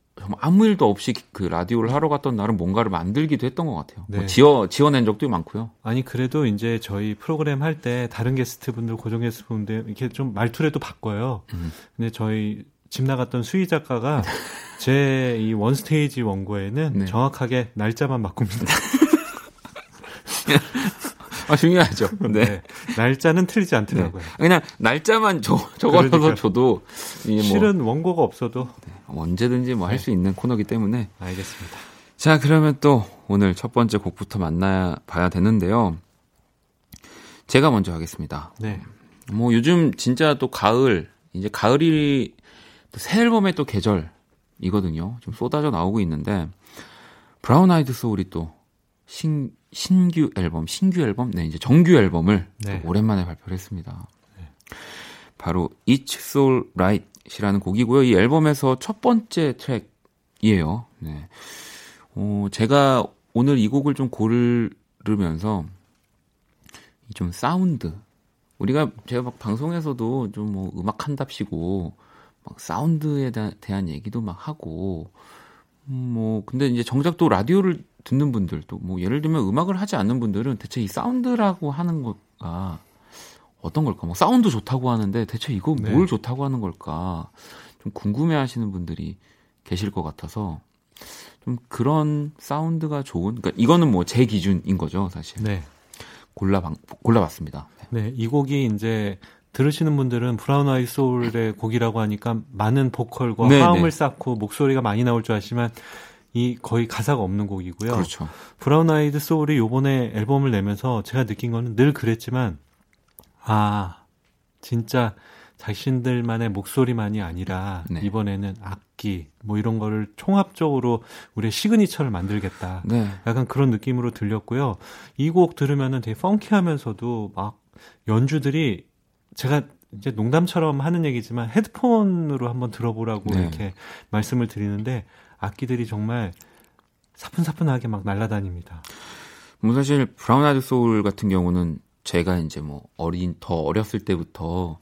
아무 일도 없이 그 라디오를 하러 갔던 날은 뭔가를 만들기도 했던 것 같아요. 뭐 네. 지어, 지어낸 적도 많고요. 아니 그래도 이제 저희 프로그램 할 때 다른 게스트분들 고정 게스트분들 이렇게 좀 말투라도 바꿔요. 음. 근데 저희 집 나갔던 수희 작가가 제 이 원스테이지 원고에는 네. 정확하게 날짜만 바꿉니다. 아, 중요하죠. 네. 네. 날짜는 틀리지 않더라고요. 그냥 날짜만 적, 적어서 그러니까요. 줘도 뭐 실은 원고가 없어도 언제든지 뭐 할수 있는 코너기 때문에 알겠습니다. 자 그러면 또 오늘 첫 번째 곡부터 만나 봐야 되는데요. 제가 먼저 하겠습니다. 네. 뭐 요즘 진짜 또 가을 이제 가을이 또 새 앨범의 또 계절이거든요. 좀 쏟아져 나오고 있는데 브라운 아이드 소울이 또 신, 신규 앨범, 신규 앨범, 네 이제 정규 앨범을 네. 또 오랜만에 발표를 했습니다. 바로 It's So Right이라는 곡이고요. 이 앨범에서 첫 번째 트랙이에요. 네. 어, 제가 오늘 이 곡을 좀 고르면서 이 좀 사운드 우리가 제가 막 방송에서도 좀 뭐 음악 한답시고 막 사운드에 대- 대한 얘기도 막 하고 음, 뭐 근데 이제 정작 또 라디오를 듣는 분들도 뭐 예를 들면 음악을 하지 않는 분들은 대체 이 사운드라고 하는 거가 어떤 걸까? 뭐 사운드 좋다고 하는데 대체 이거 네. 뭘 좋다고 하는 걸까? 좀 궁금해 하시는 분들이 계실 것 같아서 좀 그런 사운드가 좋은 그러니까 이거는 뭐 제 기준인 거죠 사실 네. 골라 골라봤습니다. 네. 네, 이 곡이 이제 들으시는 분들은 브라운 아이드 소울의 곡이라고 하니까 많은 보컬과 네, 화음을 네. 쌓고 목소리가 많이 나올 줄 아시지만 이 거의 가사가 없는 곡이고요. 그렇죠. 브라운 아이드 소울이 요번에 앨범을 내면서 제가 느낀 거는 늘 그랬지만 아 진짜 자신들만의 목소리만이 아니라 네. 이번에는 악기 뭐 이런 거를 총합적으로 우리의 시그니처를 만들겠다. 네. 약간 그런 느낌으로 들렸고요. 이 곡 들으면은 되게 펑키하면서도 막 연주들이 제가 이제 농담처럼 하는 얘기지만 헤드폰으로 한번 들어보라고 네. 이렇게 말씀을 드리는데 악기들이 정말 사뿐사뿐하게 막 날아다닙니다. 뭐 사실 브라운 아이드 소울 같은 경우는 제가 이제 뭐 어린 더 어렸을 때부터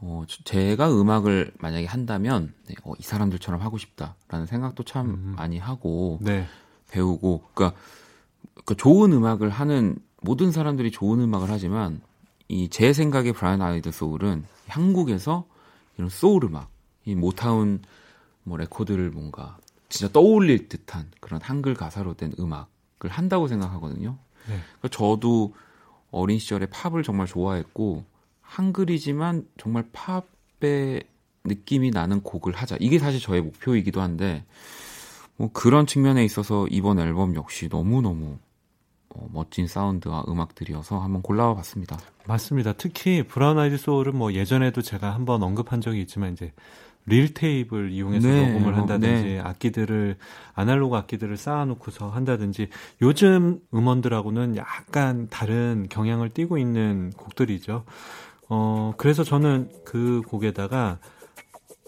어 저- 제가 음악을 만약에 한다면 네, 어, 이 사람들처럼 하고 싶다라는 생각도 참 음. 많이 하고 네, 배우고 그러니까 그 좋은 음악을 하는 모든 사람들이 좋은 음악을 하지만 이 제 생각의 브라운 아이드 소울은 한국에서 이런 소울 음악, 이 모타운 뭐 레코드를 뭔가 진짜 떠올릴 듯한 그런 한글 가사로 된 음악을 한다고 생각하거든요. 네. 그러니까 저도 어린 시절에 팝을 정말 좋아했고 한글이지만 정말 팝의 느낌이 나는 곡을 하자. 이게 사실 저의 목표이기도 한데 뭐 그런 측면에 있어서 이번 앨범 역시 너무너무 어, 멋진 사운드와 음악들이어서 한번 골라와 봤습니다. 맞습니다. 특히 브라운 아이드 소울은 뭐 예전에도 제가 한번 언급한 적이 있지만 이제 릴 테이프를 이용해서 네, 녹음을 어, 한다든지 네. 악기들을 아날로그 악기들을 쌓아놓고서 한다든지 요즘 음원들하고는 약간 다른 경향을 띠고 있는 곡들이죠. 어 그래서 저는 그 곡에다가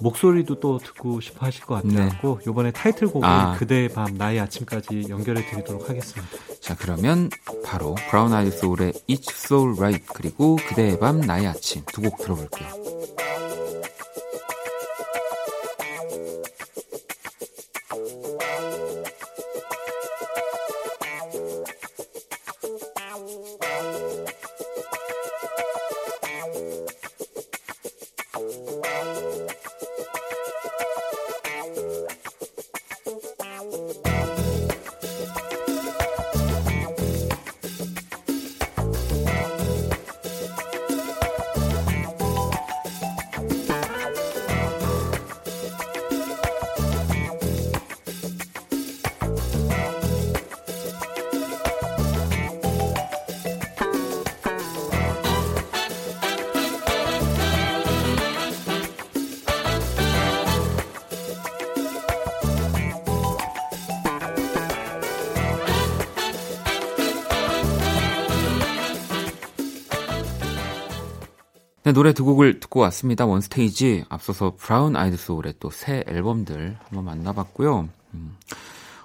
목소리도 또 듣고 싶어 하실 것 같아갖고 이번에 타이틀곡을 네. 아. 그대의 밤 나의 아침까지 연결해 드리도록 하겠습니다. 자 그러면 바로 브라운 아이드 소울의 It's So Right 그리고 그대의 밤 나의 아침 두 곡 들어볼게요. 네, 노래 두 곡을 듣고 왔습니다. 원스테이지 앞서서 Brown Eyed Soul의 또 새 앨범들 한번 만나봤고요. 음,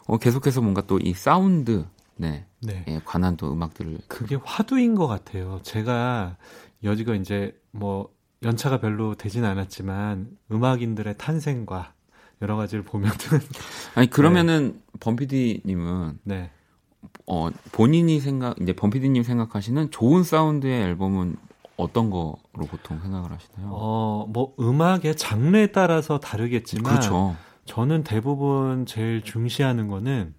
어, 계속해서 뭔가 또 이 사운드 네, 네. 에 관한 또 음악들을 그게 화두인 것 같아요. 제가 여지가 이제 뭐 연차가 별로 되진 않았지만 음악인들의 탄생과 여러 가지를 보면은 아니 그러면은 범피디님은 네. 어, 본인이 생각 이제 범피디님 생각하시는 좋은 사운드의 앨범은 어떤 거로 보통 생각을 하시나요? 어, 뭐 음악의 장르에 따라서 다르겠지만 그렇죠. 저는 대부분 제일 중시하는 거는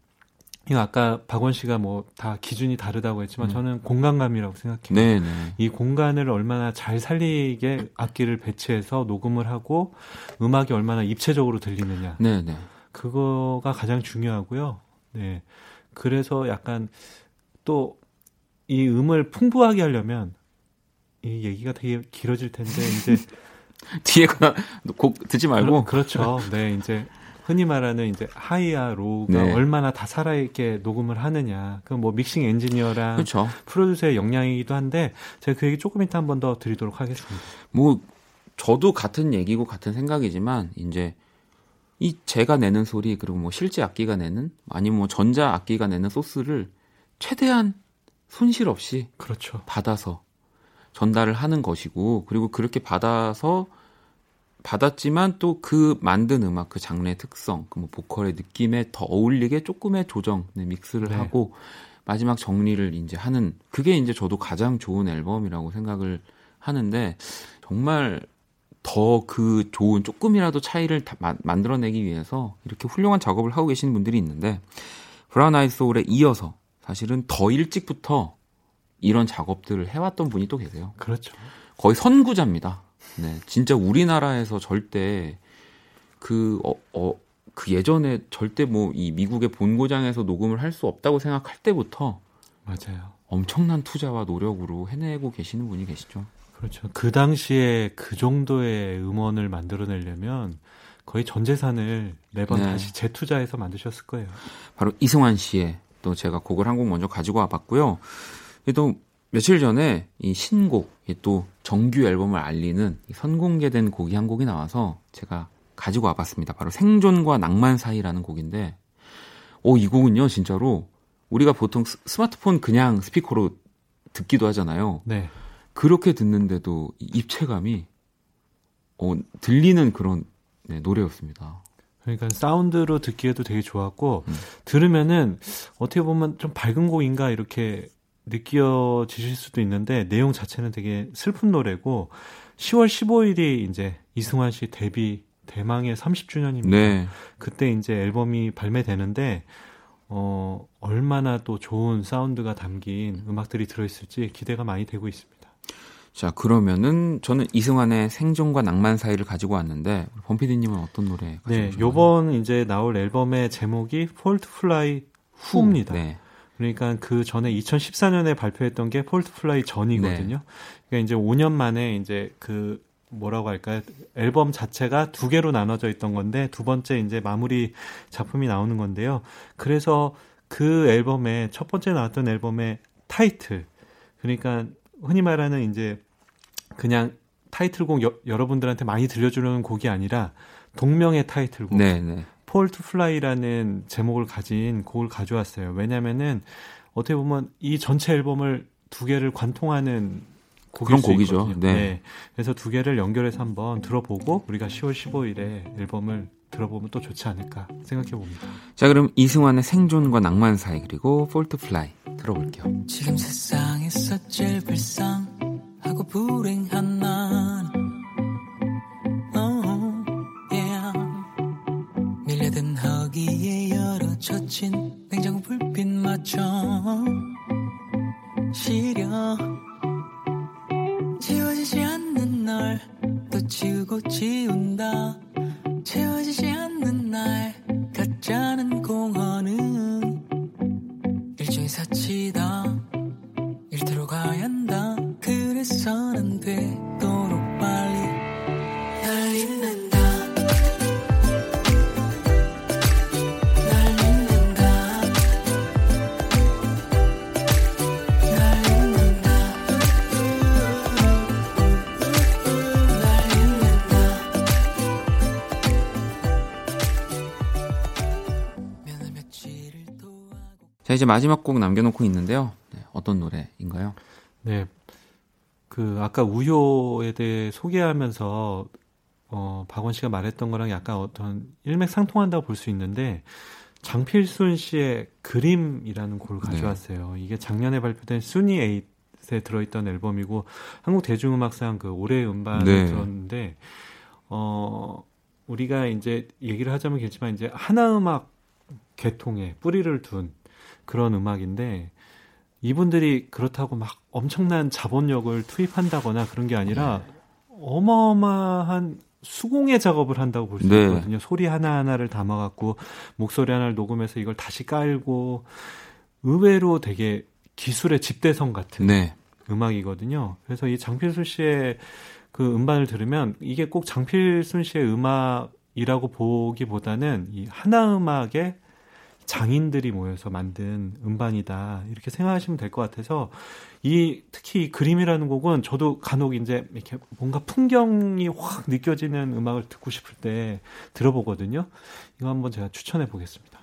이거 아까 박원 씨가 뭐 다 기준이 다르다고 했지만 음. 저는 공간감이라고 생각해요. 네, 네. 이 공간을 얼마나 잘 살리게 악기를 배치해서 녹음을 하고 음악이 얼마나 입체적으로 들리느냐. 네, 네. 그거가 가장 중요하고요. 네. 그래서 약간 또 이 음을 풍부하게 하려면 이 얘기가 되게 길어질 텐데 이제 뒤에가 곡 듣지 말고 그렇, 죠 네, 이제 흔히 말하는 이제 high와 low가 네. 얼마나 다 살아있게 녹음을 하느냐. 그 뭐 믹싱 엔지니어랑 그렇죠. 프로듀서의 역량이기도 한데 제가 그 얘기 조금 이따 한 번 더 드리도록 하겠습니다. 뭐 저도 같은 얘기고 같은 생각이지만 이제 이 제가 내는 소리 그리고 뭐 실제 악기가 내는 아니면 뭐 전자 악기가 내는 소스를 최대한 손실 없이 그렇죠. 받아서 전달을 하는 것이고 그리고 그렇게 받아서 받았지만 또 그 만든 음악 그 장르의 특성 그 뭐 보컬의 느낌에 더 어울리게 조금의 조정 네, 믹스를 네. 하고 마지막 정리를 이제 하는 그게 이제 저도 가장 좋은 앨범이라고 생각을 하는데 정말 더 그 좋은 조금이라도 차이를 다 마- 만들어내기 위해서 이렇게 훌륭한 작업을 하고 계시는 분들이 있는데 브라운 아이드 소울에 이어서 사실은 더 일찍부터 이런 작업들을 해왔던 분이 또 계세요. 그렇죠. 거의 선구자입니다. 네, 진짜 우리나라에서 절대 그, 어, 어, 그 예전에 절대 뭐 이 미국의 본고장에서 녹음을 할 수 없다고 생각할 때부터 맞아요. 엄청난 투자와 노력으로 해내고 계시는 분이 계시죠. 그렇죠. 그 당시에 그 정도의 음원을 만들어내려면 거의 전 재산을 매번 네. 다시 재투자해서 만드셨을 거예요. 바로 이승환 씨의 또 제가 곡을 한 곡 먼저 가지고 와봤고요. 또 며칠 전에 이 신곡, 이또 정규 앨범을 알리는 이 선공개된 곡이 한 곡이 나와서 제가 가지고 와봤습니다. 바로 생존과 낭만 사이라는 곡인데, 오, 이 곡은요, 진짜로 우리가 보통 스- 스마트폰 그냥 스피커로 듣기도 하잖아요. 네. 그렇게 듣는데도 이 입체감이 어, 들리는 그런 네, 노래였습니다. 그러니까 사운드로 듣기에도 되게 좋았고 음. 들으면은 어떻게 보면 좀 밝은 곡인가 이렇게 느껴지실 수도 있는데 내용 자체는 되게 슬픈 노래고 10월 15일이 이제 이승환 씨 데뷔 대망의 30주년입니다. 네. 그때 이제 앨범이 발매되는데 어 얼마나 또 좋은 사운드가 담긴 음악들이 들어 있을지 기대가 많이 되고 있습니다. 자, 그러면은 저는 이승환의 생존과 낭만 사이를 가지고 왔는데 범피디 님은 어떤 노래 가지고 네, 오셨나요? 요번 이제 나올 앨범의 제목이 Fall to Fly 후입니다. 네. 그러니까 그 전에 2014년에 발표했던 게 Fall to Fly 전이거든요. 그러니까 이제 5년 만에 이제 그 뭐라고 할까요? 앨범 자체가 두 개로 나눠져 있던 건데 두 번째 이제 마무리 작품이 나오는 건데요. 그래서 그 앨범의 첫 번째 나왔던 앨범의 타이틀 그러니까 흔히 말하는 이제 그냥 타이틀곡 여, 여러분들한테 많이 들려주는 곡이 아니라 동명의 타이틀곡 네, 네. Fall to Fly라는 제목을 가진 곡을 가져왔어요. 왜냐면은 어떻게 보면 이 전체 앨범을 두 개를 관통하는 그런 수 곡이죠. 있거든요. 네. 그래서 두 개를 연결해서 한번 들어보고 우리가 10월 15일에 앨범을 들어보면 또 좋지 않을까 생각해 봅니다. 자, 그럼 이승환의 생존과 낭만 사이 그리고 Fall to Fly 들어볼게요. 지금 세상에서 제일 불쌍하고 불행한 난 마지막 곡 남겨놓고 있는데요. 네, 어떤 노래인가요? 네. 그 아까 우효에 대해 소개하면서 어 박원 씨가 말했던 거랑 약간 어떤 일맥상통한다고 볼 수 있는데 장필순 씨의 그림이라는 곡을 네. 가져왔어요. 이게 작년에 발표된 순위 에잇에 들어있던 앨범이고 한국 대중음악상 그 올해의 음반을 네. 들었는데 어 우리가 이제 얘기를 하자면 그렇지만 이제 하나 음악 계통에 뿌리를 둔 그런 음악인데 이분들이 그렇다고 막 엄청난 자본력을 투입한다거나 그런 게 아니라 어마어마한 수공예 작업을 한다고 볼수 네. 있거든요. 소리 하나하나를 담아갖고 목소리 하나를 녹음해서 이걸 다시 깔고 의외로 되게 기술의 집대성 같은 네. 음악이거든요. 그래서 이 장필순 씨의 그 음반을 들으면 이게 꼭 장필순 씨의 음악이라고 보기보다는 이 하나 음악의 장인들이 모여서 만든 음반이다 이렇게 생각하시면 될 것 같아서 이 특히 이 그림이라는 곡은 저도 간혹 이제 이렇게 뭔가 풍경이 확 느껴지는 음악을 듣고 싶을 때 들어보거든요. 이거 한번 제가 추천해 보겠습니다.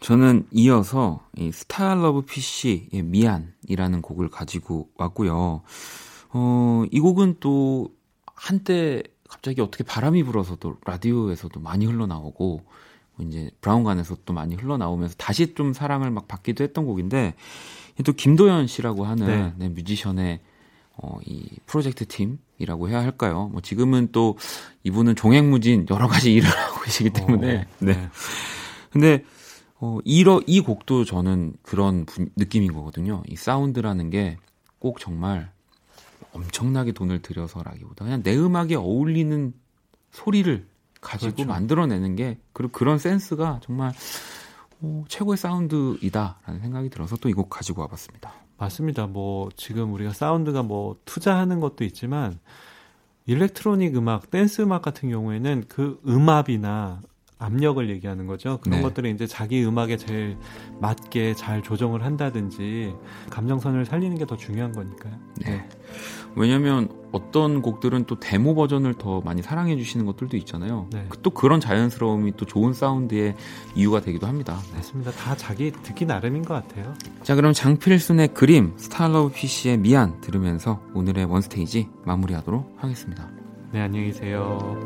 저는 이어서 이 Starlovefish의 미안이라는 곡을 가지고 왔고요. 어, 이 곡은 또 한때 갑자기 어떻게 바람이 불어서도 라디오에서도 많이 흘러나오고 뭐 이제 브라운관에서 또 많이 흘러나오면서 다시 좀 사랑을 막 받기도 했던 곡인데 이또 김도현 씨라고 하는 네. 네, 뮤지션의 어, 이 프로젝트 팀이라고 해야 할까요? 뭐 지금은 또 이분은 종횡무진 여러 가지 일을 하고 계시기 때문에 어, 네. 근데 어, 이러, 이 곡도 저는 그런 분- 느낌인 거거든요. 이 사운드라는 게 꼭 정말 엄청나게 돈을 들여서라기보다 그냥 내 음악에 어울리는 소리를 가지고 그렇죠. 만들어내는 게 그리고 그런 센스가 정말 어, 최고의 사운드이다라는 생각이 들어서 또 이 곡 가지고 와봤습니다. 맞습니다. 뭐 지금 우리가 사운드가 뭐 투자하는 것도 있지만 일렉트로닉 음악, 댄스 음악 같은 경우에는 그 음압이나 압력을 얘기하는 거죠. 그런 네. 것들을 이제 자기 음악에 제일 맞게 잘 조정을 한다든지 감정선을 살리는 게 더 중요한 거니까요. 네. 왜냐면 어떤 곡들은 또 데모 버전을 더 많이 사랑해 주시는 것들도 있잖아요. 네. 그- 또 그런 자연스러움이 또 좋은 사운드의 이유가 되기도 합니다. 네. 맞습니다. 다 자기 듣기 나름인 것 같아요. 자, 그럼 장필순의 그림, Starlovefish의 미안 들으면서 오늘의 원스테이지 마무리하도록 하겠습니다. 네, 안녕히 계세요.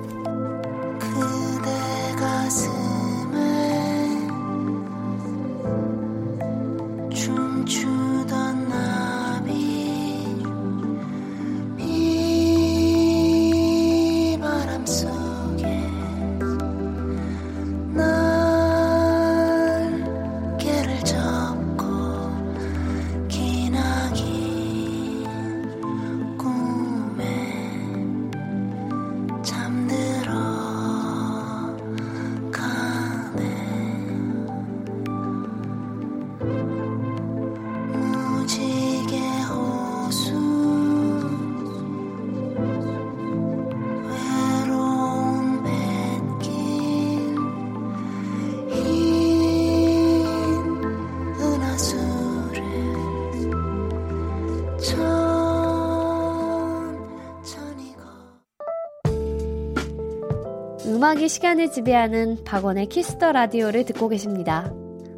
시간을 지배하는 박원의 Kiss the Radio를 듣고 계십니다.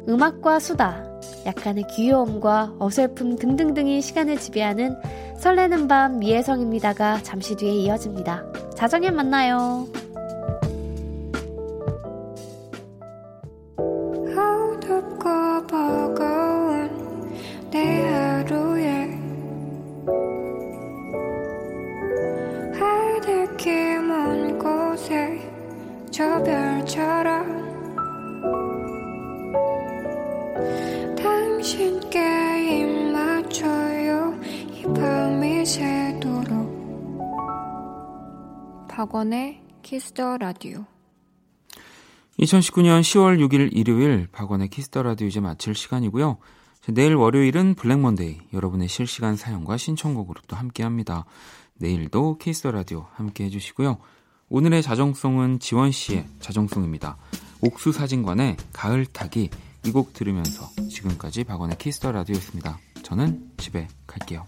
음악과 수다, 약간의 귀여움과 어설픔 등등등이 시간을 지배하는 설레는 밤 이혜성입니다가 잠시 뒤에 이어집니다. 자정에 만나요. 저 별처럼 당신께 입 맞춰요 이 밤이 새도록 박원의 Kiss the Radio 2019년 10월 6일 일요일 박원의 Kiss the Radio 이제 마칠 시간이고요. 내일 월요일은 Black Monday 여러분의 실시간 사연과 신청곡으로 또 함께합니다. 내일도 Kiss the Radio 함께 해주시고요. 오늘의 자정송은 지원 씨의 자정송입니다. 옥수 사진관의 가을 타기 이 곡 들으면서 지금까지 박원의 Kiss the Radio였습니다. 저는 집에 갈게요.